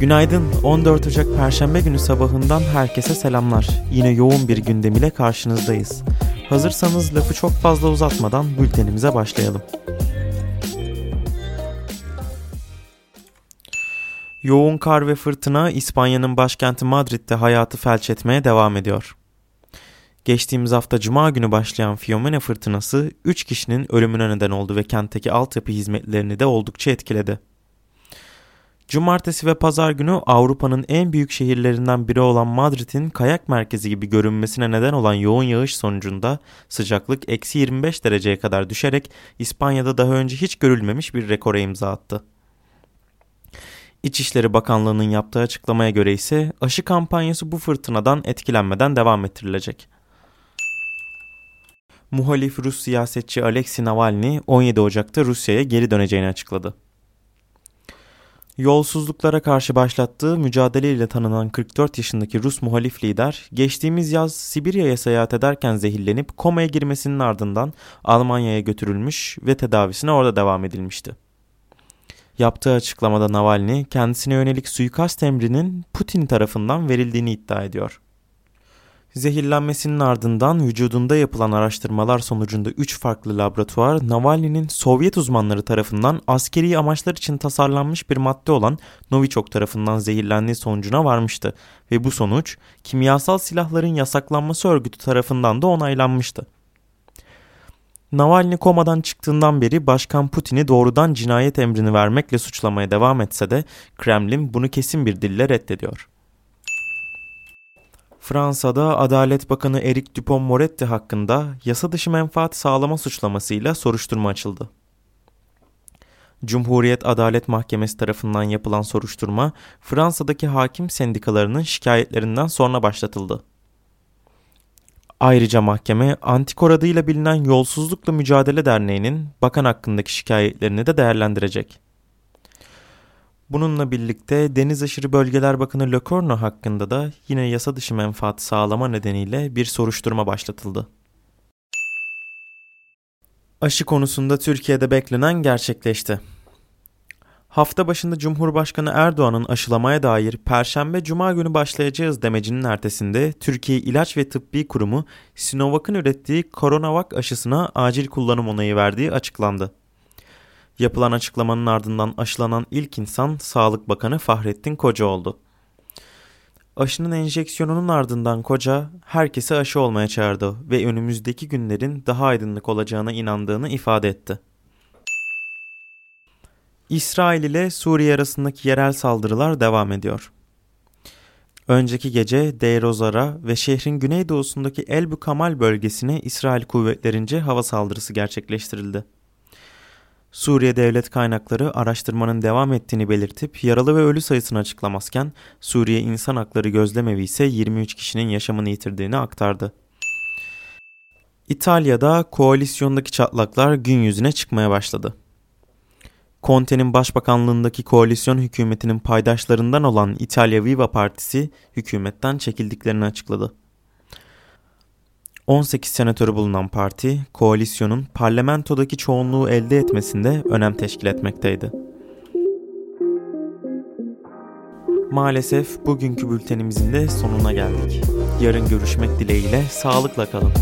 Günaydın. 14 Ocak Perşembe günü sabahından herkese selamlar. Yine yoğun bir gündem ile karşınızdayız. Hazırsanız lafı çok fazla uzatmadan bültenimize başlayalım. Yoğun kar ve fırtına İspanya'nın başkenti Madrid'de hayatı felç etmeye devam ediyor. Geçtiğimiz hafta Cuma günü başlayan Fiumene fırtınası 3 kişinin ölümüne neden oldu ve kentteki altyapı hizmetlerini de oldukça etkiledi. Cumartesi ve pazar günü Avrupa'nın en büyük şehirlerinden biri olan Madrid'in kayak merkezi gibi görünmesine neden olan yoğun yağış sonucunda sıcaklık eksi 25 dereceye kadar düşerek İspanya'da daha önce hiç görülmemiş bir rekora imza attı. İçişleri Bakanlığı'nın yaptığı açıklamaya göre ise aşı kampanyası bu fırtınadan etkilenmeden devam ettirilecek. Muhalif Rus siyasetçi Alexei Navalny 17 Ocak'ta Rusya'ya geri döneceğini açıkladı. Yolsuzluklara karşı başlattığı mücadeleyle tanınan 44 yaşındaki Rus muhalif lider, geçtiğimiz yaz Sibirya'ya seyahat ederken zehirlenip komaya girmesinin ardından Almanya'ya götürülmüş ve tedavisine orada devam edilmişti. Yaptığı açıklamada Navalny kendisine yönelik suikast emrinin Putin tarafından verildiğini iddia ediyor. Zehirlenmesinin ardından vücudunda yapılan araştırmalar sonucunda 3 farklı laboratuvar Navalny'nin Sovyet uzmanları tarafından askeri amaçlar için tasarlanmış bir madde olan Novichok tarafından zehirlendiği sonucuna varmıştı ve bu sonuç kimyasal silahların yasaklanması örgütü tarafından da onaylanmıştı. Navalny komadan çıktığından beri Başkan Putin'i doğrudan cinayet emrini vermekle suçlamaya devam etse de Kremlin bunu kesin bir dille reddediyor. Fransa'da Adalet Bakanı Eric Dupont-Moretti hakkında yasa dışı menfaat sağlama suçlamasıyla soruşturma açıldı. Cumhuriyet Adalet Mahkemesi tarafından yapılan soruşturma Fransa'daki hakim sendikalarının şikayetlerinden sonra başlatıldı. Ayrıca mahkeme Antikor adıyla bilinen Yolsuzlukla Mücadele Derneği'nin bakan hakkındaki şikayetlerini de değerlendirecek. Bununla birlikte Deniz Aşırı Bölgeler Bakanı Locorno hakkında da yine yasa dışı menfaat sağlama nedeniyle bir soruşturma başlatıldı. Aşı konusunda Türkiye'de beklenen gerçekleşti. Hafta başında Cumhurbaşkanı Erdoğan'ın aşılamaya dair Perşembe Cuma günü başlayacağız demecinin ertesinde Türkiye İlaç ve Tıbbi Kurumu Sinovac'ın ürettiği Coronavac aşısına acil kullanım onayı verdiği açıklandı. Yapılan açıklamanın ardından aşılanan ilk insan Sağlık Bakanı Fahrettin Koca oldu. Aşının enjeksiyonunun ardından Koca herkese aşı olmaya çağırdı ve önümüzdeki günlerin daha aydınlık olacağına inandığını ifade etti. İsrail ile Suriye arasındaki yerel saldırılar devam ediyor. Önceki gece Deir Ozar'a ve şehrin güneydoğusundaki Elbü Kamal bölgesine İsrail kuvvetlerince hava saldırısı gerçekleştirildi. Suriye devlet kaynakları araştırmanın devam ettiğini belirtip yaralı ve ölü sayısını açıklamazken Suriye İnsan Hakları Gözlemevi ise 23 kişinin yaşamını yitirdiğini aktardı. İtalya'da koalisyondaki çatlaklar gün yüzüne çıkmaya başladı. Conte'nin başbakanlığındaki koalisyon hükümetinin paydaşlarından olan İtalya Viva Partisi hükümetten çekildiklerini açıkladı. 18 senatörü bulunan parti, koalisyonun parlamentodaki çoğunluğu elde etmesinde önem teşkil etmekteydi. Maalesef bugünkü bültenimizin de sonuna geldik. Yarın görüşmek dileğiyle sağlıkla kalın.